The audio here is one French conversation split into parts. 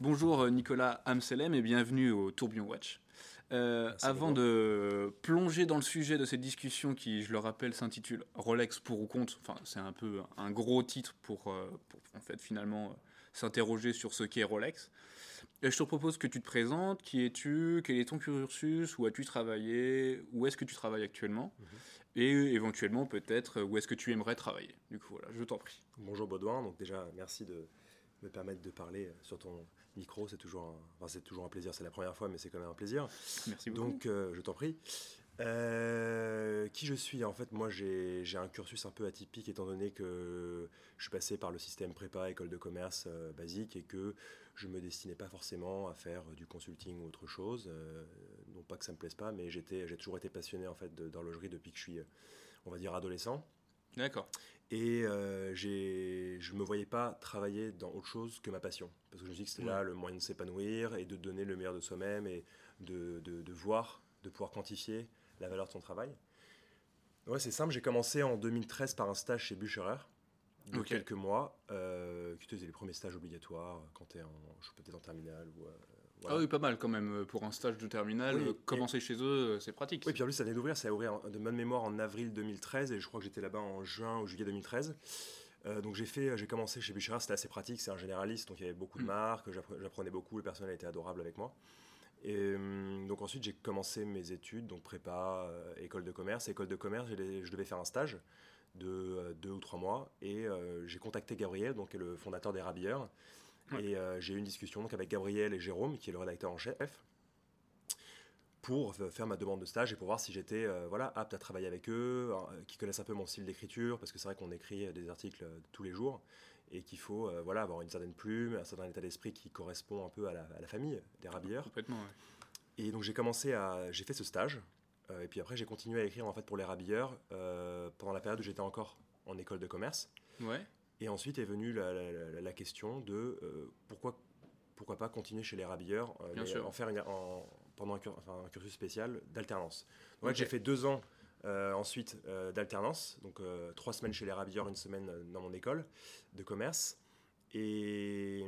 Bonjour euh, Nicolas Amselem et bienvenue au Tourbillon Watch. Euh, avant de plonger dans le sujet de cette discussion qui, je le rappelle, s'intitule Rolex pour ou contre, enfin c'est un peu un gros titre pour, euh, pour en fait finalement s'interroger sur ce qu'est Rolex. Et je te propose que tu te présentes, qui es-tu, quel est ton cursus, où as-tu travaillé, où est-ce que tu travailles actuellement, mhm. et éventuellement peut-être où est-ce que tu aimerais travailler? Du coup voilà, je t'en prie. Bonjour Baudouin, donc déjà merci de me permettre de parler sur ton micro, c'est toujours, un, enfin, c'est toujours un plaisir. C'est la première fois, mais c'est quand même un plaisir. Merci beaucoup. Donc, euh, je t'en prie. Euh, qui je suis? En fait, moi, j'ai, un cursus un peu atypique, étant donné que je suis passé par le système prépa, école de commerce euh, basique, et que je me destinais pas forcément à faire du consulting ou autre chose. non pas que ça me plaise pas, mais j'étais, j'ai toujours été passionné en fait d'horlogerie depuis que je suis, on va dire, adolescent. D'accord. Et euh, je ne me voyais pas travailler dans autre chose que ma passion. Parce que je me suis dit que c'était là le moyen de s'épanouir et de donner le meilleur de soi-même et de, de, voir, de pouvoir quantifier la valeur de son travail. Ouais, c'est simple, j'ai commencé en 2013 par un stage chez Bucherer de quelques mois, euh, qui étaient les premiers stages obligatoires quand tu es en, je peut-être en terminale ou euh, ah oui, pas mal quand même. Pour un stage de terminale, euh, commencer chez eux, euh, c'est pratique. Oui, puis en plus, ça venait d'ouvrir. Ça a ouvert de bonne mémoire en avril 2013 et je crois que j'étais là-bas en juin ou juillet 2013. Euh, donc j'ai fait, j'ai commencé chez Bichara, c'était assez pratique, c'est un généraliste, donc il y avait beaucoup de mm. marques, j'apprenais beaucoup, le personnel était adorable avec moi. Et donc ensuite j'ai commencé mes études, donc prépa, école de commerce. École de commerce, je devais faire un stage de deux ou trois mois et j'ai contacté Gabriel, donc le fondateur des Rabilleurs, et euh, j'ai eu une discussion donc, avec Gabriel et Jérôme, qui est le rédacteur en chef, pour faire ma demande de stage et pour voir si j'étais euh, voilà, apte à travailler avec eux, euh, qui connaissent un peu mon style d'écriture, parce que c'est vrai qu'on écrit des articles tous les jours et qu'il faut voilà, avoir une certaine plume, un certain état d'esprit qui correspond un peu à la, famille des rabilleurs. Complètement, Et donc j'ai commencé à... J'ai fait ce stage, et puis après j'ai continué à écrire en fait pour les rabilleurs pendant la période où j'étais encore en école de commerce. Ouais. Et ensuite est venue la, question de euh, pourquoi, pourquoi pas continuer chez les rabilleurs, euh, en faire en, pendant un, cursus spécial d'alternance. Donc j'ai fait deux ans euh, ensuite d'alternance, donc trois semaines chez les rabilleurs, une semaine dans mon école de commerce. Et,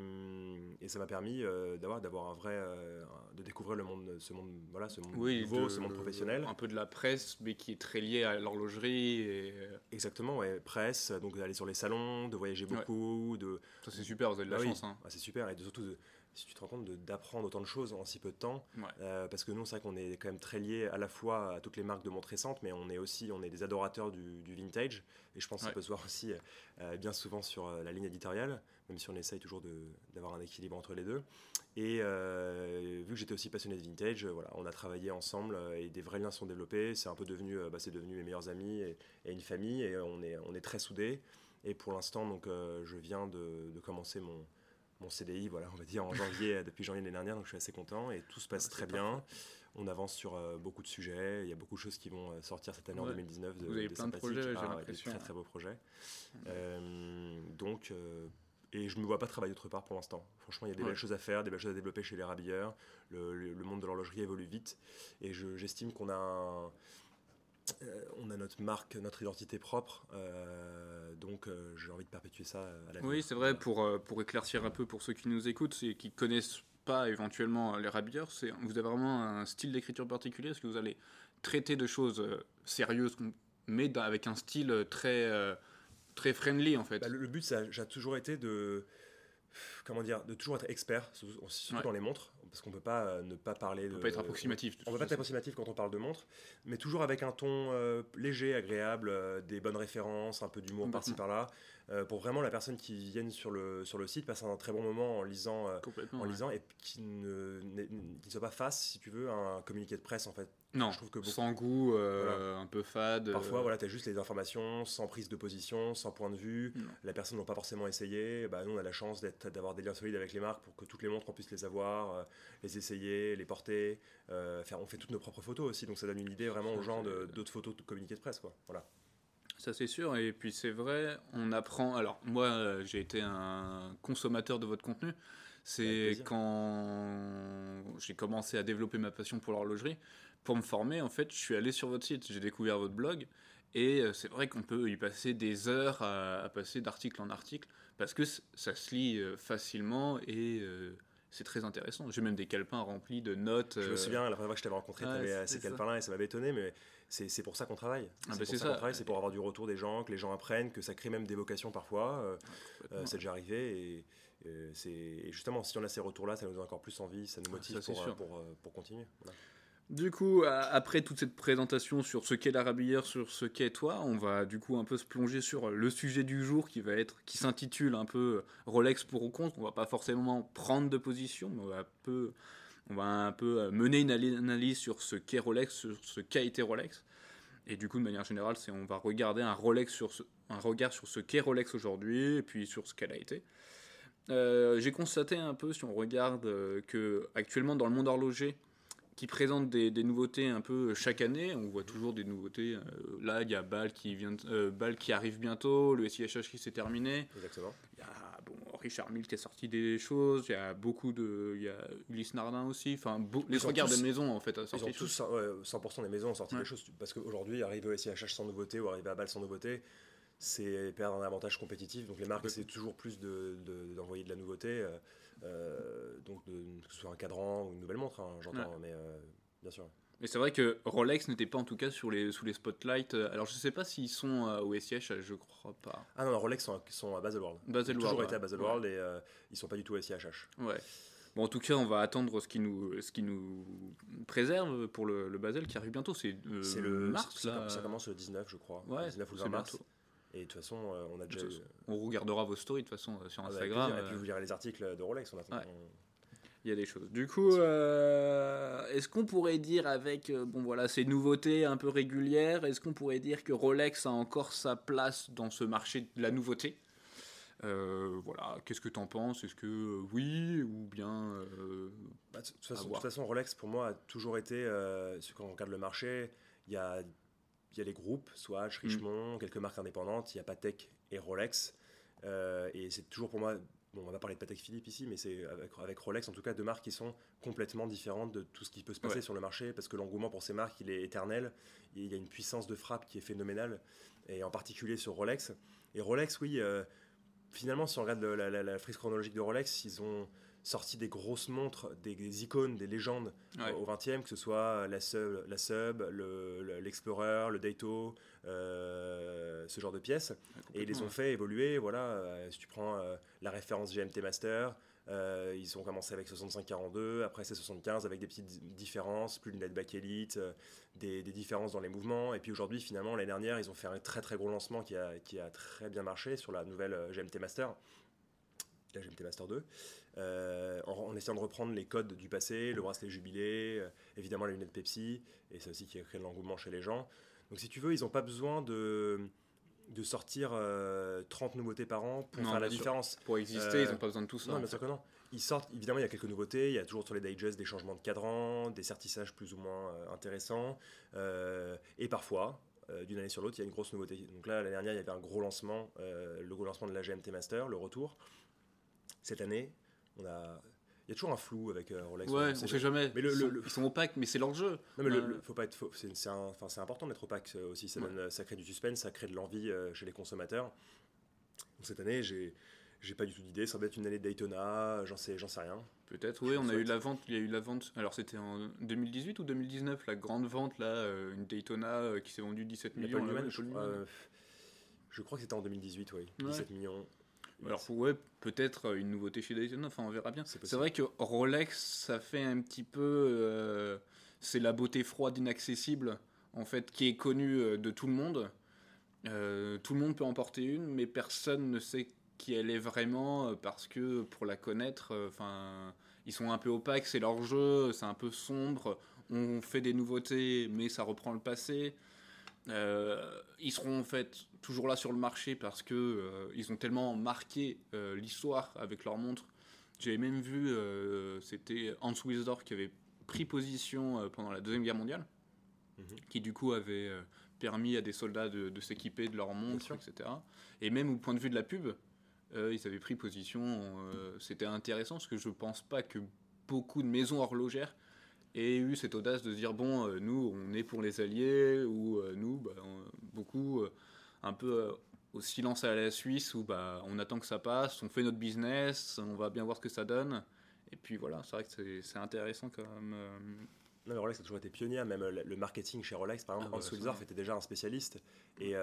et, ça m'a permis euh, d'avoir d'avoir un vrai euh, de découvrir le monde ce monde voilà ce monde nouveau ce monde professionnel. un peu de la presse mais qui est très lié à l'horlogerie et... Euh, exactement ouais presse donc d'aller sur les salons de voyager beaucoup de ça c'est super vous avez de la bah chance hein. ah, c'est super et de, surtout de, si tu te rends compte d'apprendre autant de choses en si peu de temps. Euh, parce que nous, c'est vrai qu'on est quand même très liés à la fois à toutes les marques de montres récentes, mais on est aussi on est des adorateurs du, vintage. Et je pense que ça peut se voir aussi euh, bien souvent sur euh, la ligne éditoriale, même si on essaye toujours d'avoir un équilibre entre les deux. Et vu que j'étais aussi passionné de vintage, voilà, on a travaillé ensemble et des vrais liens sont développés. C'est un peu devenu, bah, c'est devenu mes meilleurs amis et, une famille. Et on est, on est très soudés. Et pour l'instant, donc, je viens de, de commencer mon mon CDI, voilà, on va dire en janvier, depuis janvier l'année dernière, donc je suis assez content et tout se passe très bien. On avance sur euh, beaucoup de sujets, il y a beaucoup de choses qui vont euh, sortir cette année en 2019. De, Vous avez plein de projets, j'ai ah. Très très beaux projets. Euh, donc, et je ne me vois pas travailler autre part pour l'instant. Franchement, il y a des belles choses à faire, des belles choses à développer chez les rabilleurs. Le, le monde de l'horlogerie évolue vite et j'estime qu'on a un euh, on a notre marque, notre identité propre, euh, donc euh, j'ai envie de perpétuer ça à la Oui, c'est vrai, pour, pour éclaircir un peu pour ceux qui nous écoutent et qui connaissent pas éventuellement les rabilleurs, c'est, vous avez vraiment un style d'écriture particulier? Est-ce que vous allez traiter de choses sérieuses, mais avec un style très, très friendly en fait? Bah, le, but, ça a toujours été de comment dire, de toujours être expert, surtout, dans les montres, parce qu'on peut pas euh, ne pas parler. On peut pas être approximatif. On peut pas être approximatif quand on parle de montres, mais toujours avec un ton euh, léger, agréable, euh, des bonnes références, un peu d'humour par-ci par-là, pour vraiment la personne qui vienne sur le sur le site passe un très bon moment en lisant, en lisant et qui ne, qui soit pas face, si tu veux, à un communiqué de presse en fait non, je trouve que sans goût, un peu fade. Parfois, voilà, tu as juste les informations, sans prise de position, sans point de vue. La personne n'a pas forcément essayé. Bah, nous, on a la chance d'avoir des liens solides avec les marques pour que toutes les montres, on puisse les avoir, euh, les essayer, les porter. faire, on fait toutes nos propres photos aussi, donc ça donne une idée vraiment aux gens d'autres photos de communiqués de presse. Quoi. Voilà. Ça c'est sûr, et puis c'est vrai, on apprend. Alors moi j'ai été un consommateur de votre contenu, c'est quand j'ai commencé à développer ma passion pour l'horlogerie. Pour me former, en fait, je suis allé sur votre site, j'ai découvert votre blog, et euh, c'est vrai qu'on peut y passer des heures à, passer d'article en article, parce que ça se lit euh, facilement et, euh, c'est très intéressant. J'ai même des calepins remplis de notes. Je me souviens, la première fois que je t'avais rencontré, tu avais ces calepins-là et ça m'avait étonné, mais c'est pour ça qu'on travaille. Ah bah c'est ça. C'est pour avoir du retour des gens, que les gens apprennent, que ça crée même des vocations parfois. c'est déjà arrivé et euh, et justement, si on a ces retours-là, ça nous donne encore plus envie, ça nous motive pour, euh, pour, euh, pour, continuer. Du coup, après toute cette présentation sur ce qu'est l'arabilleur, sur ce qu'est toi, on va du coup un peu se plonger sur le sujet du jour qui va être, qui s'intitule un peu Rolex pour ou contre. On va pas forcément prendre de position, mais on va un peu, on va un peu mener une analyse sur ce qu'est Rolex, sur ce qu'a été Rolex. Et du coup, de manière générale, c'est on va regarder un Rolex sur un regard sur ce qu'est Rolex aujourd'hui et puis sur ce qu'elle a été. Euh, j'ai constaté un peu, si on regarde, euh, que actuellement dans le monde horloger, qui présente des, nouveautés un peu chaque année, on voit toujours des nouveautés. Euh, là, il y a qui, vient, BAL qui arrive bientôt, le SIHH qui s'est terminé. Exactement. Il y a bon, Richard Mille qui a sorti des choses, il y a beaucoup de. Il y a Ulysse Nardin aussi, enfin, les trois quarts des maisons en fait. Ils ont tous, 100% des maisons ont sorti des choses, parce qu'aujourd'hui, arriver au SIHH sans nouveauté ou arriver à BAL sans nouveauté, c'est perdre un avantage compétitif. Donc les marques, c'est toujours plus d'envoyer de, de, la nouveauté. Euh, euh, donc que ce soit un cadran ou une nouvelle montre, hein, j'entends, mais euh, bien sûr. Mais c'est vrai que Rolex n'était pas en tout cas sur les, sous les spotlights. Alors je sais pas s'ils sont au SIH, je crois pas. Ah non, Rolex sont, sont à Baselworld. Baselworld. Ils ont toujours été à Baselworld et euh, ils sont pas du tout au SIHH. Ouais. Bon, en tout cas, on va attendre ce qui nous, ce qui nous préserve pour le, le Basel qui arrive bientôt. C'est le mars. Là. Ça commence le 19, je crois. Ouais, le 19 ou le 20 mars. Et de toute façon, euh, on a déjà. On regardera vos stories de toute façon euh, sur ah bah, Instagram. et puis vous lirez les articles de Rolex. Il y a des choses. Du coup, euh, est-ce qu'on pourrait dire avec bon voilà ces nouveautés un peu régulières, est-ce qu'on pourrait dire que Rolex a encore sa place dans ce marché de la nouveauté? Voilà, qu'est-ce que tu en penses? Est-ce que oui ou bien bah, de, toute façon, Rolex pour moi a toujours été, quand on regarde le marché, il y a il y a les groupes, Swatch, mm. Richemont, quelques marques indépendantes, il y a Patek et Rolex. Euh, et c'est toujours pour moi, bon, on va parler de Patek Philippe ici, mais c'est avec, Rolex en tout cas deux marques qui sont complètement différentes de tout ce qui peut se passer sur le marché parce que l'engouement pour ces marques il est éternel. Il y a une puissance de frappe qui est phénoménale et en particulier sur Rolex. Et Rolex, oui, euh, finalement, si on regarde la, la, frise chronologique de Rolex, ils ont sorti des grosses montres, des, icônes, des légendes euh, au 20e, que ce soit la Sub, la Sub l'Explorer, le, le Daito, euh, ce genre de pièces. et ils les ont fait évoluer. Voilà, euh, si tu prends la référence GMT Master, ils ont commencé avec 65-42, après c'est 75 avec des petites différences, plus de netback elite, des, des, différences dans les mouvements. Et puis aujourd'hui, finalement, l'année dernière, ils ont fait un très très gros lancement qui a, qui a très bien marché sur la nouvelle GMT Master la GMT Master 2, euh, en, essayant de reprendre les codes du passé, le bracelet jubilé, euh, évidemment la lunette Pepsi, et c'est aussi qui a créé de l'engouement chez les gens. Donc si tu veux, ils n'ont pas besoin de, de sortir 30 euh, nouveautés par an pour faire la différence. Pour exister, ils n'ont pas besoin de tout ça. Non, bien sûr que non. Ils sortent, évidemment, il y a quelques nouveautés. Il y a toujours sur les digest des changements de cadran, des certissages plus ou moins intéressants. et parfois, d'une année sur l'autre, il y a une grosse nouveauté. Donc là, l'année dernière, il y avait un gros lancement, le gros lancement de la GMT Master, le retour. Cette année, on a il y a toujours un flou avec euh, Rolex. Ouais, on sait jamais. Mais le, ils, sont, opaques, mais c'est leur jeu. Non, mais le, faut pas être. C'est important d'être opaque euh, aussi. Ça, donne, ça crée du suspense, ça crée de l'envie euh, chez les consommateurs. Donc, cette année, j'ai j'ai pas du tout d'idée. Ça va être une année de Daytona, j'en sais, j'en sais rien. Peut-être, oui. On a eu la vente. Il y a eu la vente. Alors c'était en 2018 ou 2019 la grande vente là, une Daytona qui s'est vendue 17 millions. je, je, crois que c'était en 2018, oui. 17 millions. Alors ouais, peut-être euh, une nouveauté chez Daytona, enfin on verra bien. C'est vrai que Rolex, ça fait un petit peu... Euh, c'est la beauté froide inaccessible, en fait, qui est connue euh, de tout le monde. tout le monde peut en porter une, mais personne ne sait qui elle est vraiment, parce que pour la connaître, enfin, ils sont un peu opaques, c'est leur jeu, c'est un peu sombre, on fait des nouveautés, mais ça reprend le passé. Ils seront en fait toujours là sur le marché parce que euh, ils ont tellement marqué euh, l'histoire avec leur montre. J'avais même vu, euh, c'était Hans Wisdorf qui avait pris position pendant la Deuxième Guerre mondiale, mhm. qui du coup avait permis à des soldats de, s'équiper de leur montre, etc. Et même au point de vue de la pub, ils avaient pris position. c'était intéressant parce que je pense pas que beaucoup de maisons horlogères aient eu cette audace de dire bon, nous on est pour les alliés ou nous, bah, beaucoup un peu euh, au silence à la Suisse où bah, on attend que ça passe, on fait notre business, on va bien voir ce que ça donne. Et puis voilà, c'est vrai que c'est intéressant quand même. Non, mais Rolex a toujours été pionnier, même le marketing chez Rolex, par exemple, ah, Hans Wilsdorf était déjà un spécialiste. Et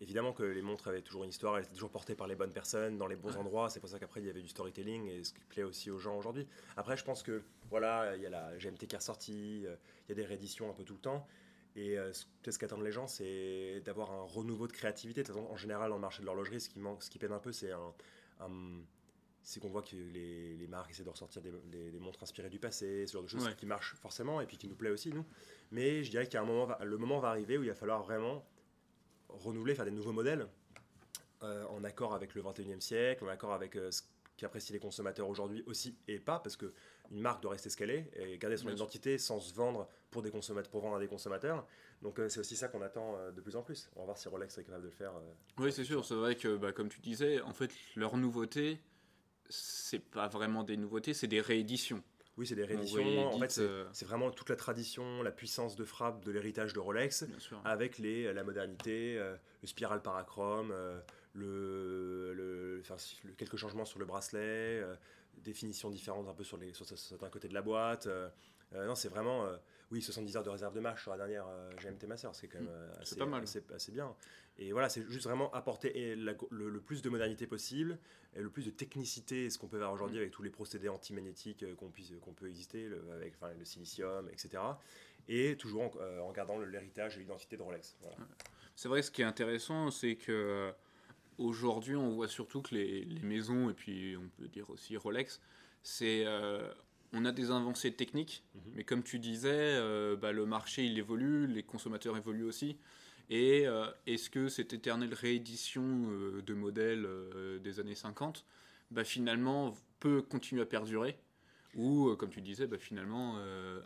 évidemment que les montres avaient toujours une histoire, elles étaient toujours portées par les bonnes personnes, dans les bons endroits. C'est pour ça qu'après, il y avait du storytelling et ce qui plaît aussi aux gens aujourd'hui. Après, je pense que, voilà, il y a la GMT qui est ressortie, il y a des rééditions un peu tout le temps. Et euh, ce qu'attendent les gens, c'est d'avoir un renouveau de créativité. En général, dans le marché de l'horlogerie, ce qui, manque, ce qui peine un peu, c'est un, c'est qu'on voit que les, les, marques essaient de ressortir des, des, montres inspirées du passé, ce genre de choses qui marchent forcément et puis qui nous plaît aussi, nous. Mais je dirais qu'il y a un moment, le moment va arriver où il va falloir vraiment renouveler, faire des nouveaux modèles euh, en accord avec le 21e siècle, en accord avec euh, ce qu'apprécient les consommateurs aujourd'hui aussi et pas, parce que une marque doit rester ce qu'elle est et garder son identité sans se vendre pour, des consommateurs, pour vendre à des consommateurs. Donc euh, c'est aussi ça qu'on attend euh, de plus en plus. On va voir si Rolex est capable de le faire. Euh, oui, c'est sûr. C'est vrai que, bah, comme tu disais, en fait, leur nouveauté, c'est pas vraiment des nouveautés, c'est des rééditions. Oui, c'est des rééditions. en fait, c'est vraiment toute la tradition, la puissance de frappe de l'héritage de Rolex, avec les, la modernité, le spiral parachrome, le, le, quelques changements sur le bracelet, définitions différentes un peu sur, les, sur, certains côtés de la boîte. Euh, euh, non, c'est vraiment, euh, oui, 70 heures de réserve de marche sur la dernière GMT Master, c'est quand même mm. assez, pas mal. Assez, bien. Et voilà, c'est juste vraiment apporter le, plus de modernité possible, et le plus de technicité, ce qu'on peut voir aujourd'hui mm. avec tous les procédés antimagnétiques qu'on qu'on peut exister, le, avec enfin, le silicium, etc. Et toujours en, gardant l'héritage et l'identité de Rolex. C'est vrai, ce qui est intéressant, c'est que Aujourd'hui, on voit surtout que les, maisons, et puis on peut dire aussi Rolex, c'est euh, on a des avancées techniques, mhm. mais comme tu disais, euh, bah, le marché il évolue, les consommateurs évoluent aussi. Et euh, est-ce que cette éternelle réédition de modèles des années 50, bah, finalement, peut continuer à perdurer ou, comme tu disais, bah, finalement,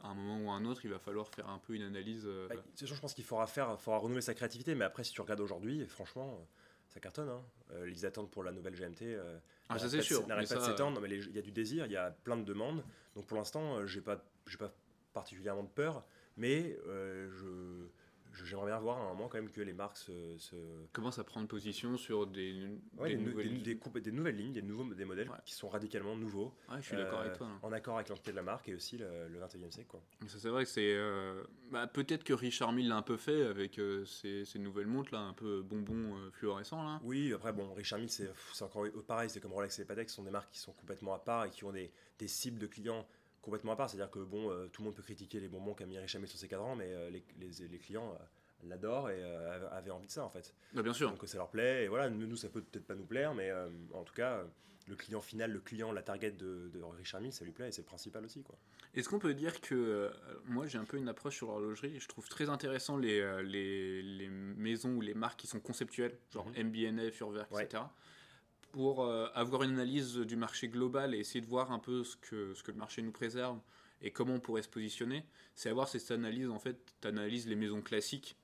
à un moment ou à un autre, il va falloir faire un peu une analyse. Bah, je pense qu'il faudra faire, faudra renouveler sa créativité, mais après, si tu regardes aujourd'hui, franchement, ça cartonne. Hein. Euh, les attentes pour la nouvelle GMT. Euh, ah, ça c'est sûr. N'arrête pas de s'étendre, mais il y a du désir, il y a plein de demandes. Donc pour l'instant, euh, j'ai pas, pas particulièrement de peur, mais je j'aimerais bien voir à un moment quand même que les marques se, commencent à prendre position sur des, des, nouvelles des, des, nouvelles lignes, des nouveaux des modèles qui sont radicalement nouveaux. je suis d'accord avec toi. Hein. En accord avec l'entité de la marque et aussi le, 21e siècle. Quoi. Ça c'est vrai que c'est euh, bah, peut-être que Richard Mille l'a un peu fait avec euh, ces, nouvelles montres là, un peu bonbons euh, fluorescents là. Oui, après bon, Richard Mille c'est encore pareil, c'est comme Rolex et Patek, ce sont des marques qui sont complètement à part et qui ont des, cibles de clients complètement à part. C'est-à-dire que bon, tout le monde peut critiquer les bonbons qu'a mis Richard Mille sur ses cadrans, mais les, les, les, clients l'adore et euh, avait envie de ça en fait. Bah, bien sûr. Donc ça leur plaît et voilà, nous, ça peut peut-être pas nous plaire, mais euh, en tout cas le client final, le client, la target de, de Richard Mille, ça lui plaît et c'est le principal aussi quoi. Est-ce qu'on peut dire que euh, moi j'ai un peu une approche sur l'horlogerie et je trouve très intéressant les, les, les, maisons ou les marques qui sont conceptuelles, genre MBNF, Urwerk, etc. Pour avoir une analyse du marché global et essayer de voir un peu ce que, ce que le marché nous préserve et comment on pourrait se positionner, c'est avoir cette analyse en fait, tu analyses les maisons classiques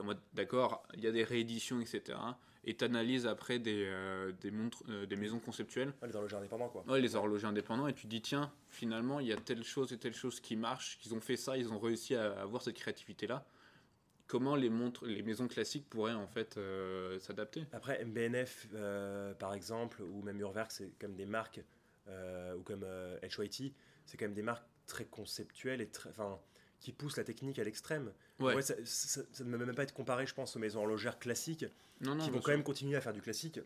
en mode d'accord, il y a des rééditions, etc. Et tu analyses après des, euh, des, montres, euh, des maisons conceptuelles. les horlogers indépendants, quoi. Ouais, les horlogers indépendants. Et tu dis, tiens, finalement, il y a telle chose et telle chose qui marche, qu'ils ont fait ça, ils ont réussi à avoir cette créativité-là. Comment les, montres, les maisons classiques pourraient en fait euh, s'adapter Après, MBNF, par exemple, ou même Urwerk, c'est comme des marques, ou comme HYT, c'est quand même des marques très conceptuelles et très. Enfin, qui pousse la technique à l'extrême. Ouais. ça, ne peut même pas être comparé, je pense, aux maisons horlogères classiques, non, non, qui vont quand même continuer à faire du classique,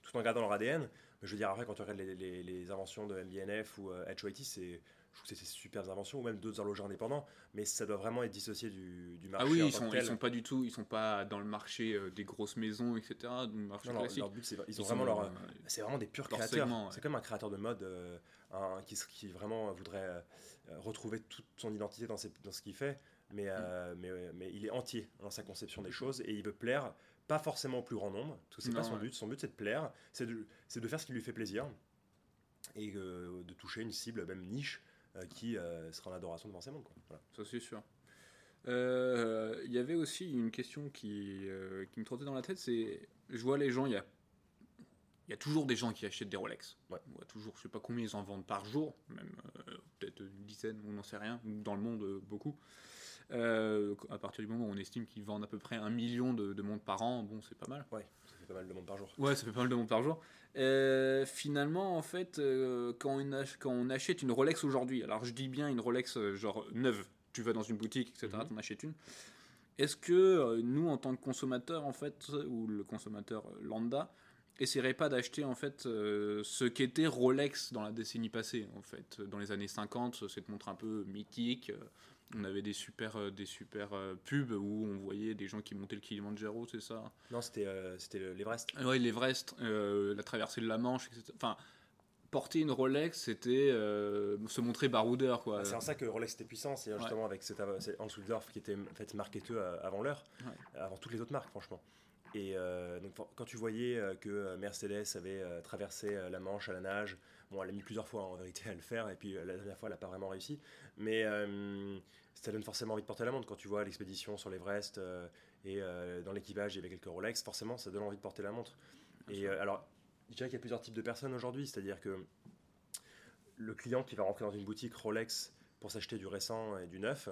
tout en gardant leur ADN. Mais je veux dire, après, quand tu regardes les, les, inventions de MBNF ou euh, HOIT, c'est je trouve que c'est super inventions, ou même d'autres horlogers indépendants, mais ça doit vraiment être dissocié du, du marché. Ah oui, ils sont, ils sont pas du tout, ils sont pas dans le marché euh, des grosses maisons, etc. Du marché non, classique. Leur but, c'est, ils, ont vraiment leur, euh, c'est vraiment des purs créateurs. C'est comme un créateur de mode qui, qui vraiment voudrait euh, retrouver toute son identité dans, dans ce qu'il fait, mais, euh, mm. mais, mais, il est entier dans sa conception des choses et il veut plaire, pas forcément au plus grand nombre, tout c'est pas son but, son but c'est de plaire, c'est de, de, faire ce qui lui fait plaisir et euh, de toucher une cible, même niche, qui sera en adoration devant ses mondes. Voilà. Ça c'est sûr. Il y avait aussi une question qui, qui me trottait dans la tête, c'est, je vois les gens, il y a il y a toujours des gens qui achètent des Rolex. Ouais. On voit toujours, je sais pas combien ils en vendent par jour, même euh, peut-être une dizaine, on n'en sait rien. Dans le monde, euh, beaucoup. Euh, à partir du moment où on estime qu'ils vendent à peu près un million de, de montres par an, bon, c'est pas mal. Ouais, pas mal de monde par jour. Ouais, ça fait pas mal de montres par jour. Euh, finalement, en fait, euh, quand, on ach- quand on achète une Rolex aujourd'hui, alors je dis bien une Rolex euh, genre neuve, tu vas dans une boutique, etc., Mhm. t'en achètes une. Est-ce que nous, en tant que consommateurs, en fait, ou le consommateur lambda, essaierait pas d'acheter en fait euh, ce qu'était Rolex dans la décennie passée, en fait, dans les années 50, cette montre un peu mythique. euh, on avait des super, euh, des super euh, pubs où on voyait des gens qui montaient le Kilimanjaro, c'est ça? Non, c'était euh, l'Everest. ah Ouais, l'Everest, euh, la traversée de la Manche, etc. Enfin, porter une Rolex, c'était euh, se montrer baroudeur, quoi. C'est en ça que Rolex était puissant, c'est justement avec cet av- c'est Hans Wilsdorf qui était en fait marketeur euh, avant l'heure, Ouais. avant toutes les autres marques, franchement. Et euh, donc, quand tu voyais euh, que Mercedes avait euh, traversé la Manche à la nage, bon, elle a mis plusieurs fois en vérité à le faire, et puis la dernière fois, elle n'a pas vraiment réussi. Mais ça donne forcément envie de porter la montre. Quand tu vois l'expédition sur l'Everest euh, et euh, dans l'équipage, il y avait quelques Rolex, forcément, ça donne envie de porter la montre. Et euh, alors, je dirais qu'il y a plusieurs types de personnes aujourd'hui, c'est-à-dire que le client qui va rentrer dans une boutique Rolex pour s'acheter du récent et du neuf,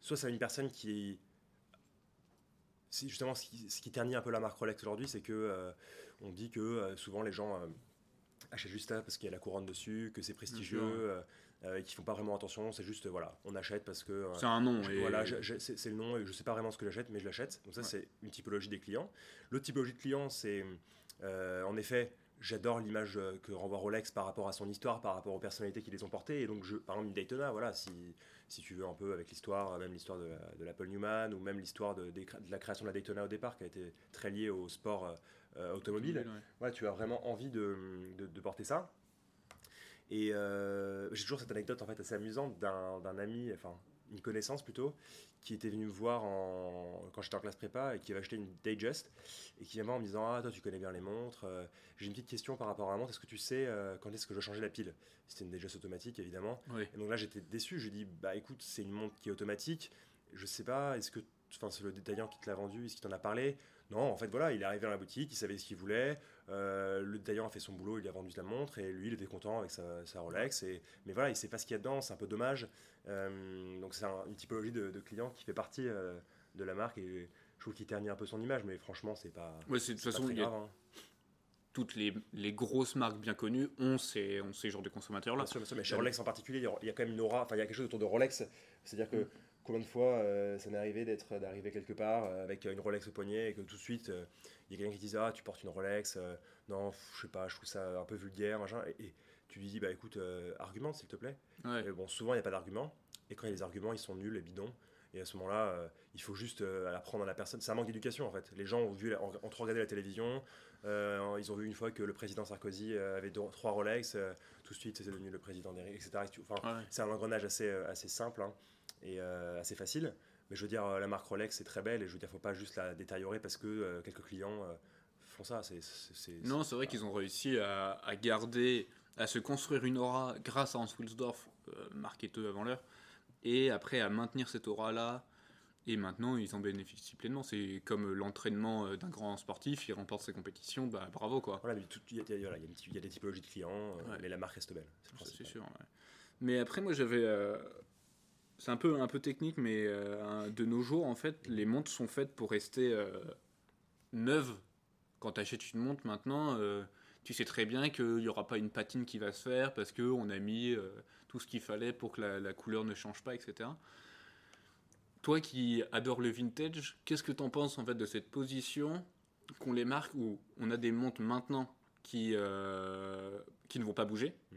soit c'est une personne qui c'est justement ce qui, ce qui ternit un peu la marque Rolex aujourd'hui, c'est que on dit que souvent les gens achètent juste ça parce qu'il y a la couronne dessus, que c'est prestigieux, euh, euh, et qu'ils font pas vraiment attention. C'est juste euh, voilà, on achète parce que euh, C'est un nom. je- et- voilà, c'est le nom et je sais pas vraiment ce que j'achète, mais je l'achète. Donc ça, Ouais. c'est une typologie des clients. L'autre typologie de clients, c'est euh, en effet, j'adore l'image que renvoie Rolex par rapport à son histoire, par rapport aux personnalités qui les ont portées. Et donc, je, par exemple, Daytona, voilà, si, si tu veux un peu avec l'histoire, même l'histoire de, la- de l'Apple Newman, ou même l'histoire de, la création de la Daytona au départ, qui a été très liée au sport automobile ouais. ouais, tu as vraiment envie de porter ça. Et euh, j'ai toujours cette anecdote en fait assez amusante d'un ami, enfin une connaissance plutôt, qui était venu me voir en, quand j'étais en classe prépa et qui avait acheté une Datejust et qui vient me voir en me disant Ah, toi tu connais bien les montres, euh, j'ai une petite question par rapport à la montre, est-ce que tu sais euh, quand est-ce que je dois changer la pile? C'était une Datejust automatique évidemment. Et donc là j'étais déçu, je lui ai dit Bah écoute, c'est une montre qui est automatique, je sais pas, est-ce que. Enfin, c'est le détaillant qui te l'a vendu, est-ce qu'il t'en a parlé? Non, en fait, voilà, il est arrivé dans la boutique, il savait ce qu'il voulait, euh, le détaillant a fait son boulot, il a vendu la montre et lui il était content avec sa, sa Rolex. Et, mais voilà, il sait pas ce qu'il y a dedans, c'est un peu dommage. Euh, donc c'est un- une typologie de, de client qui fait partie euh, de la marque et je trouve qu'il ternit un peu son image, mais franchement c'est pas. Ouais, c'est- de toute façon, grave, hein. toutes les, les grosses marques bien connues ont ces, ont ces genres de consommateurs-là. Bien sûr, bien sûr, mais chez Rolex en particulier, il y a- il y a quand même une aura, enfin il y a quelque chose autour de Rolex. C'est-à-dire que Mm. Combien de fois euh, ça m'est arrivé d'être d'arriver quelque part euh, avec une Rolex au poignet et que tout de suite euh, il y a quelqu'un qui dit ah tu portes une Rolex, non je sais pas, je trouve ça un peu vulgaire machin. Et, et tu lui dis bah écoute argumente s'il te plaît. Ouais. Et bon souvent il n'y a pas d'argument et quand il y a des arguments ils sont nuls et bidons. Et à ce moment-là, euh, il faut juste euh, apprendre à la personne. C'est un manque d'éducation en fait. Les gens ont vu, la- ont, ont trop regardé la télévision. euh, ils ont vu une fois que le président Sarkozy avait deux- trois Rolex. tout de suite, c'est devenu le président des etc. Enfin, Ouais. c'est un engrenage assez, assez simple hein, et euh, assez facile. Mais je veux dire, euh, la marque Rolex, c'est très belle et je veux dire, faut pas juste la détériorer parce que euh, quelques clients font ça. Non, c'est vrai qu'ils ont réussi à, à garder, à se construire une aura grâce à Hans Wilsdorf, euh, marketeur avant l'heure, et après à maintenir cette aura-là. Et maintenant, ils en bénéficient pleinement. C'est comme l'entraînement d'un grand sportif, il remporte ses compétitions, bah bravo quoi. Voilà, il y, y voilà, y a y des typologies de clients, euh, Ouais. mais la marque reste belle. C'est sûr. ouais. Mais après, moi, j'avais. euh, c'est un peu, un peu technique, mais euh, de nos jours, en fait, les montres sont faites pour rester euh, neuves. Quand tu achètes une montre maintenant, euh, tu sais très bien qu'il n'y aura pas une patine qui va se faire parce qu'on a mis tout ce qu'il fallait pour que la, la couleur ne change pas, etc. Toi qui adore le vintage, qu'est-ce que tu en penses en fait de cette position qu'ont les marques où on a des montres maintenant qui, qui ne vont pas bouger Mm.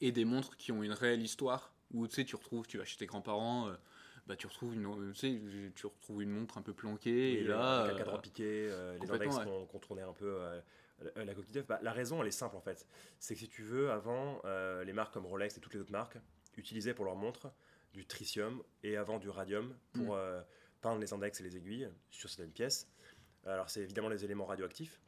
et des montres qui ont une réelle histoire? Où tu sais tu retrouves tu vas chez tes grands-parents euh, bah tu retrouves une euh, tu sais, tu retrouves une montre un peu planquée Oui, et là avec un euh, cadran piqué, les index ouais. qui ont contourné un peu la, la coquille d'œuf. Bah, la raison, elle est simple en fait. C'est que si tu veux, avant, les marques comme Rolex et toutes les autres marques utilisaient pour leurs montres du tritium et avant du radium pour Mm. peindre les index et les aiguilles sur certaines pièces. Alors, c'est évidemment les éléments radioactifs.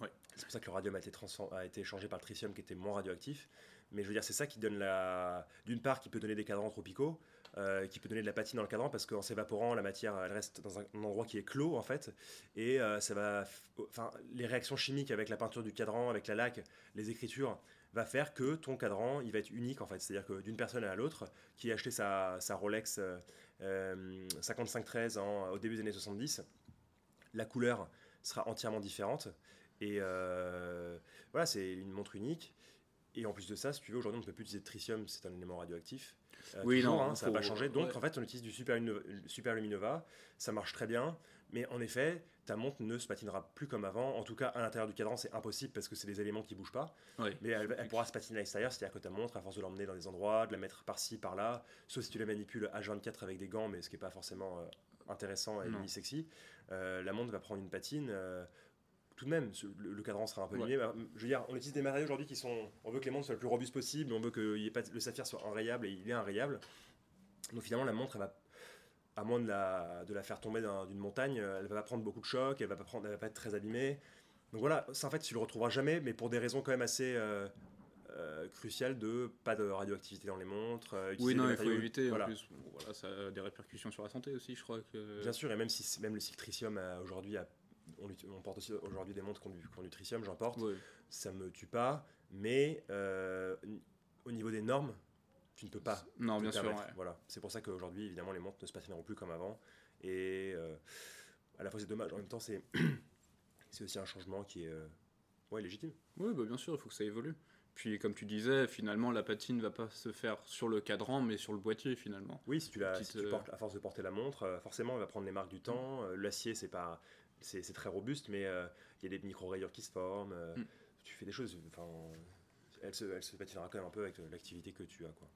Ouais. C'est pour ça que le radium a été, transfor- a été changé par le tritium qui était moins radioactif. Mais je veux dire, c'est ça qui donne la. D'une part, qui peut donner des cadrans tropicaux. euh, qui peut donner de la patine dans le cadran parce qu'en s'évaporant, la matière elle reste dans un endroit qui est clos en fait. Et euh, ça va, enfin, les réactions chimiques avec la peinture du cadran, avec la laque, les écritures, va faire que ton cadran il va être unique en fait. C'est-à-dire que d'une personne à l'autre, qui a acheté sa, sa Rolex 5513 au début des années 70, la couleur sera entièrement différente. Et voilà, c'est une montre unique. Et en plus de ça, si tu veux, aujourd'hui, on ne peut plus utiliser de tritium, c'est un élément radioactif. Euh, oui, non, hein, ça n'a pas changé. Donc, en fait, on utilise du super, super luminova, ça marche très bien. Mais en effet, ta montre ne se patinera plus comme avant. En tout cas, à l'intérieur du cadran, c'est impossible parce que c'est des éléments qui bougent pas. Mais elle, pourra se patiner à l'extérieur, c'est-à-dire que ta montre, à force de l'emmener dans des endroits, de la mettre par-ci, par-là, sauf si tu la manipules H24 avec des gants, mais ce qui n'est pas forcément euh, intéressant et ni sexy, euh, la montre va prendre une patine tout de même, le, cadran sera un peu limé. Bah, je veux dire, on utilise des matériaux aujourd'hui qui sont. On veut que les montres soient le plus robustes possible, on veut que le saphir soit enrayable et il est enrayable. Donc finalement, la montre, elle va, à moins de la, de la faire tomber d'une montagne, elle va pas prendre beaucoup de chocs, elle va pas, prendre, elle va pas être très abîmée. Donc voilà, ça en fait, tu le retrouveras jamais, mais pour des raisons quand même assez. Euh, euh, cruciales de pas de radioactivité dans les montres. Euh, oui, non, il faut éviter. Voilà. En plus, voilà, ça a des répercussions sur la santé aussi, je crois que. Bien sûr, et même si même le siltricium aujourd'hui a on, porte aussi aujourd'hui des montres qu'on nutritium, j'en porte. Ça me tue pas, mais euh, au niveau des normes, tu ne peux pas. Non, bien sûr. Voilà. C'est pour ça qu'aujourd'hui, évidemment, les montres ne se patineront plus comme avant. Et euh, à la fois, c'est dommage. En même temps, c'est aussi un changement qui est euh, ouais, légitime. Oui, bah, bien sûr, il faut que ça évolue. Puis, comme tu disais, finalement, la patine ne va pas se faire sur le cadran, mais sur le boîtier, finalement. Oui, si tu, la, portes, à force de porter la montre, forcément, elle va prendre les marques du temps. L'acier, c'est pas c'est très robuste, mais euh, il y a des micro-rayures qui se forment. Euh, mm. Tu fais des choses. Elle se, elle se patinera quand même un peu avec l'activité que tu as. Quoi.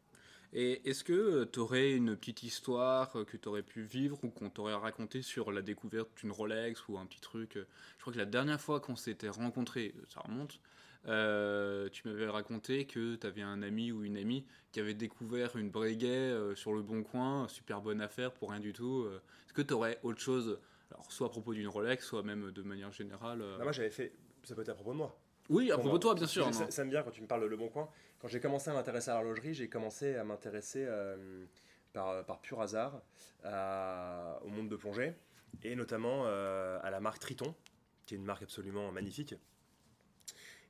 Et est-ce que tu aurais une petite histoire que tu aurais pu vivre ou qu'on t'aurait raconté sur la découverte d'une Rolex ou un petit truc Je crois que la dernière fois qu'on s'était rencontrés, ça remonte, euh, tu m'avais raconté que tu avais un ami ou une amie qui avait découvert une Breguet sur le bon coin, super bonne affaire pour rien du tout. Est-ce que tu aurais autre chose alors, soit à propos d'une Rolex, soit même de manière générale. Euh. moi, j'avais fait. Ça peut être à propos de moi. Oui, à propos de toi, bien sûr. Ça, me vient quand tu me parles de Le Bon Coin. Quand j'ai commencé à m'intéresser à l'horlogerie, j'ai commencé à m'intéresser euh, par, par, pur hasard au monde de plongée et notamment euh, à la marque Triton, qui est une marque absolument magnifique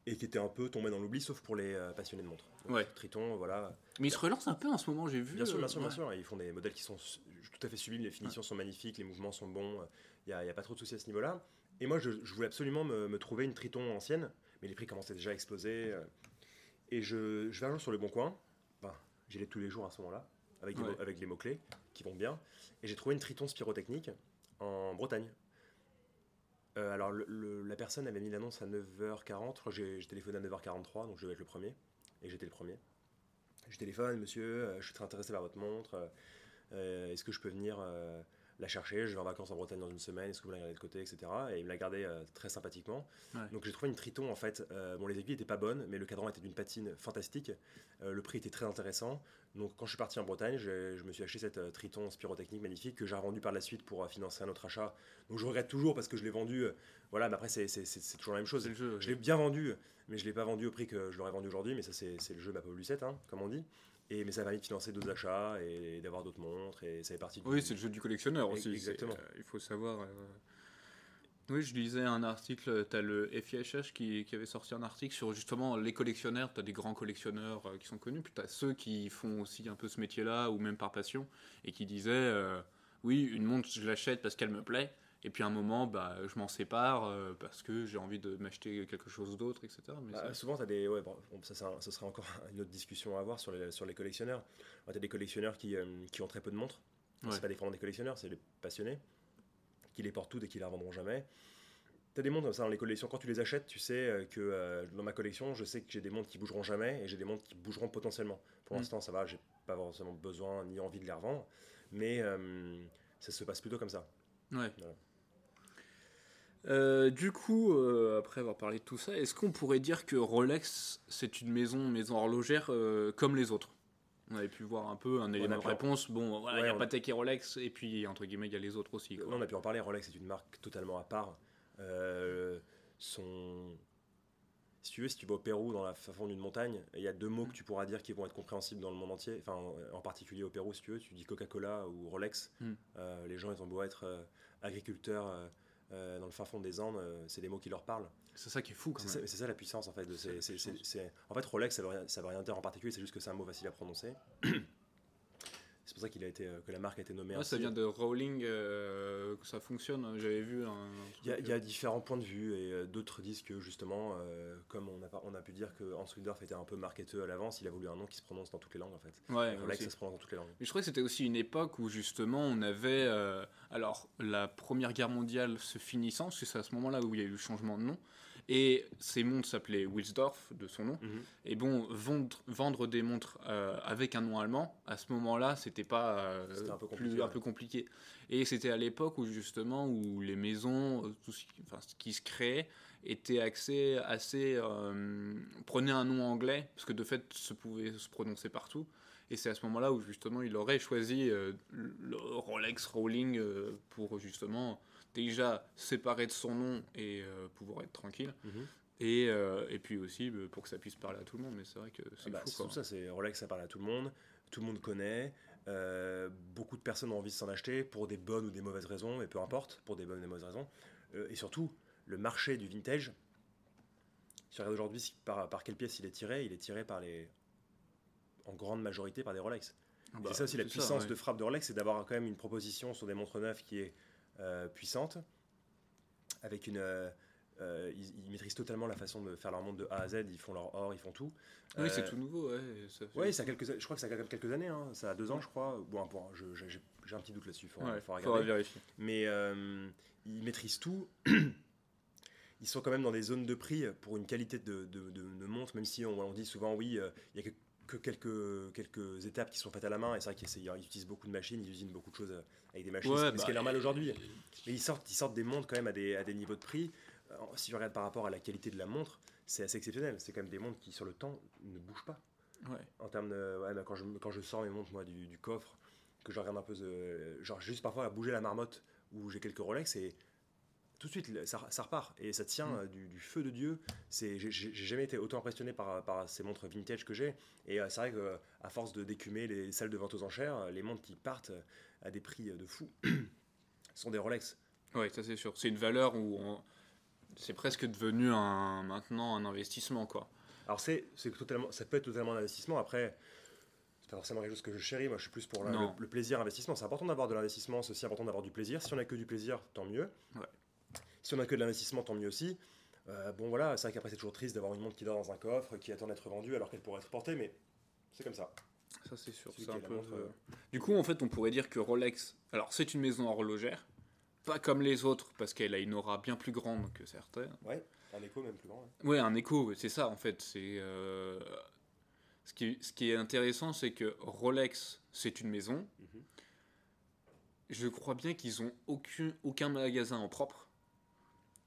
et qui était un peu tombée dans l'oubli, sauf pour les passionnés de montres. ouais. Triton, voilà. Mais ils se relancent un peu en ce moment, j'ai vu. Bien sûr, bien sûr, bien sûr. Ils font des modèles qui sont tout à fait sublimes, les finitions sont magnifiques, les mouvements sont bons. Il n'y a, pas trop de soucis à ce niveau-là. Et moi, je, voulais absolument me, trouver une Triton ancienne, mais les prix commençaient déjà à exploser. Euh. et je, vais un jour sur le bon coin, enfin, j'y allais tous les jours à ce moment-là, avec, avec les mots-clés qui vont bien. Et j'ai trouvé une Triton spirotechnique en Bretagne. Euh, alors, la personne avait mis l'annonce à 9h40. J'ai téléphoné à 9h43, donc je vais être le premier. Et j'étais le premier. Je téléphone, monsieur, euh, je suis très intéressé par votre montre. Est-ce que je peux venir la chercher, je vais en vacances en Bretagne dans une semaine, est-ce que vous la gardez de côté, etc. Et il me l'a gardé euh, très sympathiquement. Donc j'ai trouvé une Triton en fait. Euh, bon, les aiguilles n'étaient pas bonnes, mais le cadran était d'une patine fantastique. Euh, le prix était très intéressant. Donc quand je suis parti en Bretagne, je me suis acheté cette Triton spirotechnique magnifique que j'ai revendue par la suite pour financer un autre achat. Donc je regrette toujours parce que je l'ai vendu. voilà, mais après c'est toujours la même chose. je l'ai bien vendu, mais je l'ai pas vendu au prix que je l'aurais vendu aujourd'hui. Mais ça c'est le jeu ma pauvre Lucette, hein, comme on dit. Et, mais ça permis de financer d'autres achats et, d'avoir d'autres montres. Et ça est parti. Oui, c'est le jeu du collectionneur aussi. Exactement. Euh, il faut savoir. Euh, oui, je lisais un article, tu as le FIHH qui, qui, avait sorti un article sur justement les collectionneurs. Tu as des grands collectionneurs euh, qui sont connus, puis tu as ceux qui font aussi un peu ce métier-là, ou même par passion, et qui disaient Oui, une montre, je l'achète parce qu'elle me plaît, et puis à un moment, bah, je m'en sépare euh, parce que j'ai envie de m'acheter quelque chose d'autre, etc. Mais bah, souvent, as des, ouais, ça, ça, sera encore une autre discussion à avoir sur les, sur les collectionneurs. Tu as des collectionneurs qui, euh, qui, ont très peu de montres. Ce C'est pas des, des collectionneurs, c'est des passionnés qui les portent toutes et qui les revendront jamais. Tu as des montres comme ça dans les collections. Quand tu les achètes, tu sais euh, que dans ma collection, je sais que j'ai des montres qui bougeront jamais et j'ai des montres qui bougeront potentiellement. Pour mm. l'instant, ça va, j'ai pas forcément besoin ni envie de les revendre, mais ça se passe plutôt comme ça. Ouais. Euh, du coup, euh, après avoir parlé de tout ça, est-ce qu'on pourrait dire que Rolex, c'est une maison, maison horlogère euh, comme les autres? On avait pu voir un peu un élément de réponse. Bon, voilà, il n'y a pas Patek et Rolex, et puis entre guillemets, il y a les autres aussi. on a pu en parler. Rolex est une marque totalement à part. son... si tu veux, si tu vas au Pérou, dans la fond d'une montagne, il y a deux mots que tu pourras dire qui vont être compréhensibles dans le monde entier. Enfin, en particulier au Pérou, si tu veux, tu dis Coca-Cola ou Rolex. Mm. Euh, les gens, ils ont beau être agriculteurs euh, dans le fin fond des Andes, c'est des mots qui leur parlent. C'est ça qui est fou, quand même. C'est ça la puissance, en fait. en fait, Rolex, ça veut, rien, ça veut rien dire en particulier, c'est juste que c'est un mot facile à prononcer. C'est pour ça qu'il a été, que la marque a été nommée. ça vient de Rowling, que ça fonctionne. J'avais vu. Il y, a différents points de vue et d'autres disent que justement, comme on a, on a pu dire que Hans Wilder était un peu marketeur à l'avance, il a voulu un nom qui se prononce dans toutes les langues en fait. Ouais, Rolex, ça se prononce dans toutes les langues. Mais je crois que c'était aussi une époque où justement on avait, alors la Première Guerre mondiale se finissant, c'est à ce moment-là où il y a eu le changement de nom. Et ces montres s'appelaient Wilsdorf, de son nom. Mhm. Et bon, vendre, vendre des montres euh, avec un nom allemand, à ce moment-là, c'était pas euh, un, peu plus, un peu compliqué. Et c'était à l'époque où justement, où les maisons, euh, tout ce qui, enfin, ce qui se créait, était axé assez. prenait un nom anglais, parce que de fait, ça pouvait se prononcer partout. Et c'est à ce moment-là où justement il aurait choisi le Rolex Rolling pour justement déjà séparé de son nom et euh, pouvoir être tranquille. Mhm. Et, euh, et, puis aussi euh, pour que ça puisse parler à tout le monde. Mais c'est vrai que c'est ah bah, fou. Tout ça, c'est Rolex, ça parle à tout le monde. Tout le monde connaît. beaucoup de personnes ont envie de s'en acheter pour des bonnes ou des mauvaises raisons, et peu importe, pour des bonnes ou des mauvaises raisons. et surtout, le marché du vintage, si on regarde aujourd'hui par, par quelle pièce il est tiré, il est tiré par les, en grande majorité par des Rolex. Ah bah, c'est ça aussi la puissance de frappe de Rolex, c'est d'avoir quand même une proposition sur des montres neuves qui est puissante, avec une euh, euh, ils, maîtrisent totalement la façon de faire leur montre de A à Z, ils font leur or, ils font tout. Oui, c'est tout nouveau, ouais. Ça Oui, ça quelques, je crois que ça a quelques années, hein. ça a deux ans, je crois. Bon, j'ai un petit doute là-dessus, il faut, regarder. vérifier. Mais ils maîtrisent tout. ils sont quand même dans des zones de prix pour une qualité de, de, de, montre, même si on, on dit souvent, oui, il y a que que quelques, quelques étapes qui sont faites à la main. Et c'est vrai qu'ils utilisent beaucoup de machines, ils usinent beaucoup de choses avec des machines, ce qui est bah, normal aujourd'hui. Mais ils sortent, ils sortent des montres quand même à des, à des niveaux de prix. Euh, si je regarde par rapport à la qualité de la montre, c'est assez exceptionnel. C'est quand même des montres qui, sur le temps, ne bougent pas. En termes de. Ouais, quand, je, quand je sors mes montres, moi, du, du coffre, que je regarde un peu, genre juste parfois à bouger la marmotte, où j'ai quelques Rolex, et tout de suite, ça, repart et ça tient mm. euh, du, feu de Dieu. C'est, j'ai, jamais été autant impressionné par, par ces montres vintage que j'ai. Et euh, c'est vrai qu'à force de décumer les salles de vente aux enchères, les montres qui partent à des prix de fou sont des Rolex. Oui, ça c'est sûr. C'est une valeur où c'est presque devenu un, maintenant un investissement. quoi. Alors c'est, c'est totalement, ça peut être totalement un investissement. Après, c'est pas forcément quelque chose que je chéris. Moi, je suis plus pour le, le, plaisir investissement. C'est important d'avoir de l'investissement, c'est aussi important d'avoir du plaisir. Si on a que du plaisir, tant mieux. Ouais. Si on a que de l'investissement, tant mieux aussi. Euh, bon voilà, c'est vrai qu'après c'est toujours triste d'avoir une montre qui dort dans un coffre, qui attend d'être vendue alors qu'elle pourrait être portée, mais c'est comme ça. Ça c'est sûr. Un peu, euh, Du coup, en fait, on pourrait dire que Rolex, alors c'est une maison horlogère, pas comme les autres parce qu'elle a une aura bien plus grande que certaines. Ouais, un écho même plus grand. Ouais, un écho, c'est ça en fait. C'est euh, ce qui, ce qui est intéressant, c'est que Rolex, c'est une maison. Mhm. Je crois bien qu'ils ont aucun, aucun magasin en propre.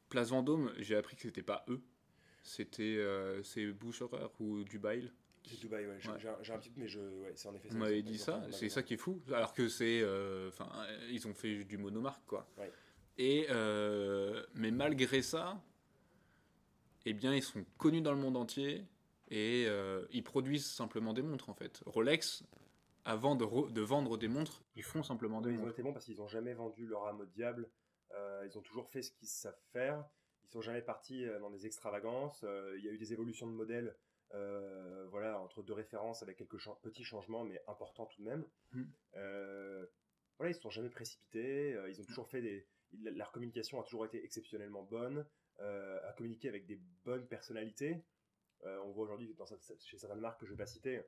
Place Vendôme, j'ai appris que c'était pas eux. C'était euh, c'est Boucherer ou Dubaï. C'est Dubaï, ouais. J'ai un petit peu, mais je, ouais, c'est en effet. Vous m'avez dit ça, c'est ça qui est fou. Alors que c'est, euh, enfin, ils ont fait du monomarque, quoi. Ouais. Et euh, mais malgré ça, eh bien, ils sont connus dans le monde entier et ils produisent simplement des montres en fait. Rolex, avant de, de vendre des montres, ils font simplement des montres. Ils ont été bons parce qu'ils n'ont jamais vendu leur âme au diable euh, ils ont toujours fait ce qu'ils savent faire. Ils sont jamais partis euh, dans des extravagances. Euh, il y a eu des évolutions de modèles voilà, entre deux références avec quelques petits changements, mais importants tout de même. Mmh. voilà, ils ne sont jamais précipités. ils ont toujours fait des. Leur communication a toujours été exceptionnellement bonne, à communiquer avec des bonnes personnalités. on voit aujourd'hui chez certaines marques que je ne vais pas citer,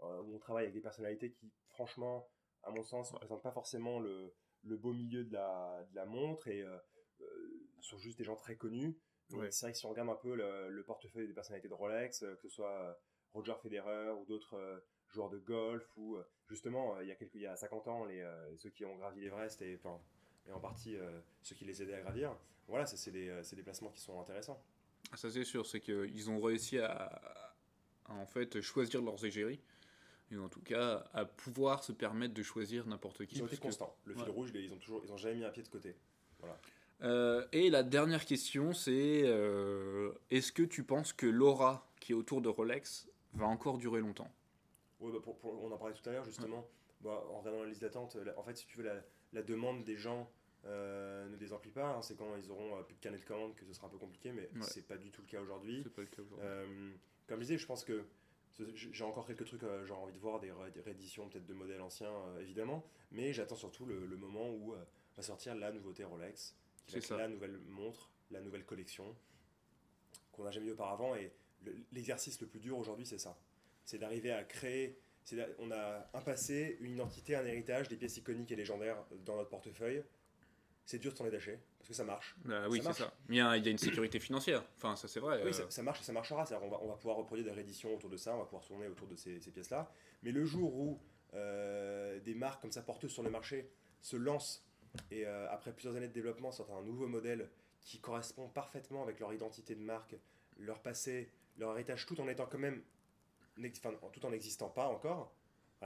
où on travaille avec des personnalités qui, franchement, à mon sens, ne représentent pas forcément le, le beau milieu de la, de la montre et euh, euh, sont juste des gens très connus. C'est vrai que si on regarde un peu le, portefeuille des personnalités de Rolex, euh, que ce soit Roger Federer ou d'autres joueurs de golf, ou justement, il y, a quelques, il y a 50 ans, les, ceux qui ont gravi l'Everest et, enfin, et en partie ceux qui les aidaient à gravir, voilà, c'est des, des, placements qui sont intéressants. Ah, ça c'est sûr, c'est qu'ils ont réussi à, en fait choisir leurs égéries et en tout cas à pouvoir se permettre de choisir n'importe qui. Ils ont été constants. Le fil rouge, ils ont toujours, ils ont jamais mis un pied de côté. Voilà. et la dernière question, c'est est-ce que tu penses que l'aura qui est autour de Rolex va encore durer longtemps? Oui, bah, on en parlait tout à l'heure justement. Bah, en regardant la liste d'attente, en fait, si tu veux, la, demande des gens euh, ne désemplit pas. Hein. c'est quand ils auront euh, plus de carnet de commandes que ce sera un peu compliqué, mais c'est pas du tout le cas aujourd'hui. Euh, comme je disais, je pense que j'ai encore quelques trucs, j'ai envie de voir des, rééditions peut-être de modèles anciens, évidemment, mais j'attends surtout le, moment où va sortir la nouveauté Rolex, la nouvelle montre, la nouvelle collection qu'on n'a jamais eu auparavant. Et l'exercice le, plus dur aujourd'hui, c'est ça. C'est d'arriver à créer on a un passé, une identité, un héritage, des pièces iconiques et légendaires dans notre portefeuille c'est dur de s'en détacher parce que ça marche. Bah oui, c'est ça. Il y, a, il y, a, une sécurité financière. Enfin, ça c'est vrai. Oui, euh. ça, marche et ça marchera. On va, on va pouvoir reproduire des rééditions autour de ça, on va pouvoir tourner autour de ces, pièces-là. Mais le jour où euh, des marques comme ça porteuses sur le marché se lancent et euh, après plusieurs années de développement sortent un nouveau modèle qui correspond parfaitement avec leur identité de marque, leur passé, leur héritage, tout en étant quand même, enfin, tout en n'existant pas encore,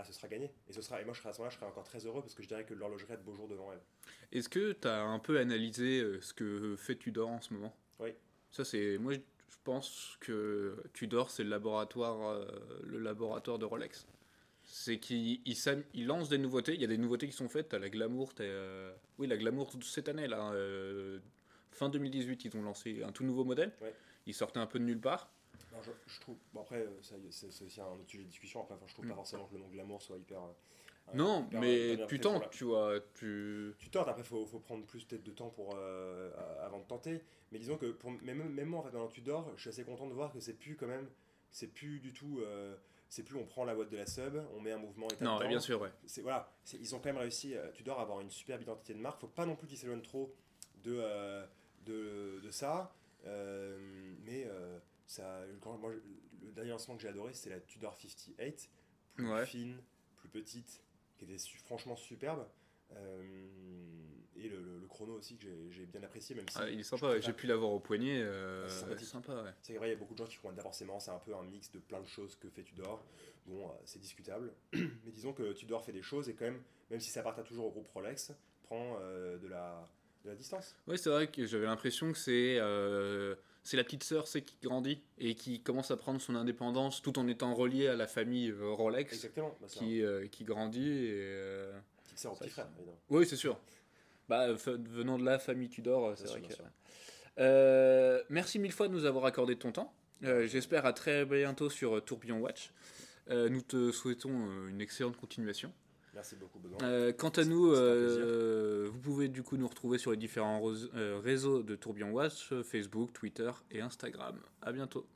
ce sera gagné. Et, ce sera, et moi, je serai à ce moment-là, je serai encore très heureux parce que je dirais que l'horlogerie a de beaux jours devant elle. Est-ce que tu as un peu analysé euh, ce que fait Tudor en ce moment? Oui. Ça, c'est. Moi, je pense que Tudor, c'est le laboratoire, euh, le laboratoire de Rolex. C'est qu'il il, lance des nouveautés. Il y a des nouveautés qui sont faites. à la Glamour. Euh, oui, la Glamour cette année, là. fin 2018, ils ont lancé un tout nouveau modèle. Ils sortaient un peu de nulle part je, trouve. Bon, après, euh, c'est aussi un autre sujet de discussion. Après, enfin, je trouve pas mm. forcément que le nom glamour soit hyper. Euh, non, mais tu tentes, tu vois. Tu, tu tentes, après, il faut, faut, prendre plus peut-être de temps pour, euh, avant de tenter. Mais disons que, pour, même, même moi, en fait, dans Tudor, je suis assez content de voir que c'est plus quand même. C'est plus du tout. c'est plus on prend la boîte de la sub, on met un mouvement et Non, bien sûr, ouais. C'est, voilà, ils ont quand même réussi, Tudor, à avoir une superbe identité de marque. Faut pas non plus qu'ils s'éloignent trop de, de, de, ça. mais ça, moi, le dernier lancement que j'ai adoré, c'est la Tudor 58, plus fine, plus petite, qui était franchement superbe. Euh, et le, chrono aussi que j'ai bien apprécié, même si. Ah, il est sympa, j'ai pu l'avoir au poignet. Euh, c'est sympa, ouais. C'est vrai, il y a beaucoup de gens qui font forcément, c'est un peu un mix de plein de choses que fait Tudor. Bon, euh, c'est discutable. Mais disons que Tudor fait des choses et quand même, même si ça appartient toujours au groupe Rolex, prend de, la, de la distance. Oui, c'est vrai que j'avais l'impression que c'est c'est la petite sœur c'est qui grandit et qui commence à prendre son indépendance tout en étant reliée à la famille euh, Rolex Exactement, bah, qui, euh, qui grandit et euh, petite sœur petit frère oui c'est sûr. Bah, venant de la famille Tudor c'est vrai que merci mille fois de nous avoir accordé ton temps. J'espère à très bientôt sur Tourbillon Watch. Nous te souhaitons une excellente continuation Merci beaucoup, euh, quant à nous, euh, vous pouvez du coup nous retrouver sur les différents euh, réseaux de Tourbillon Watch, Facebook, Twitter et Instagram. À bientôt.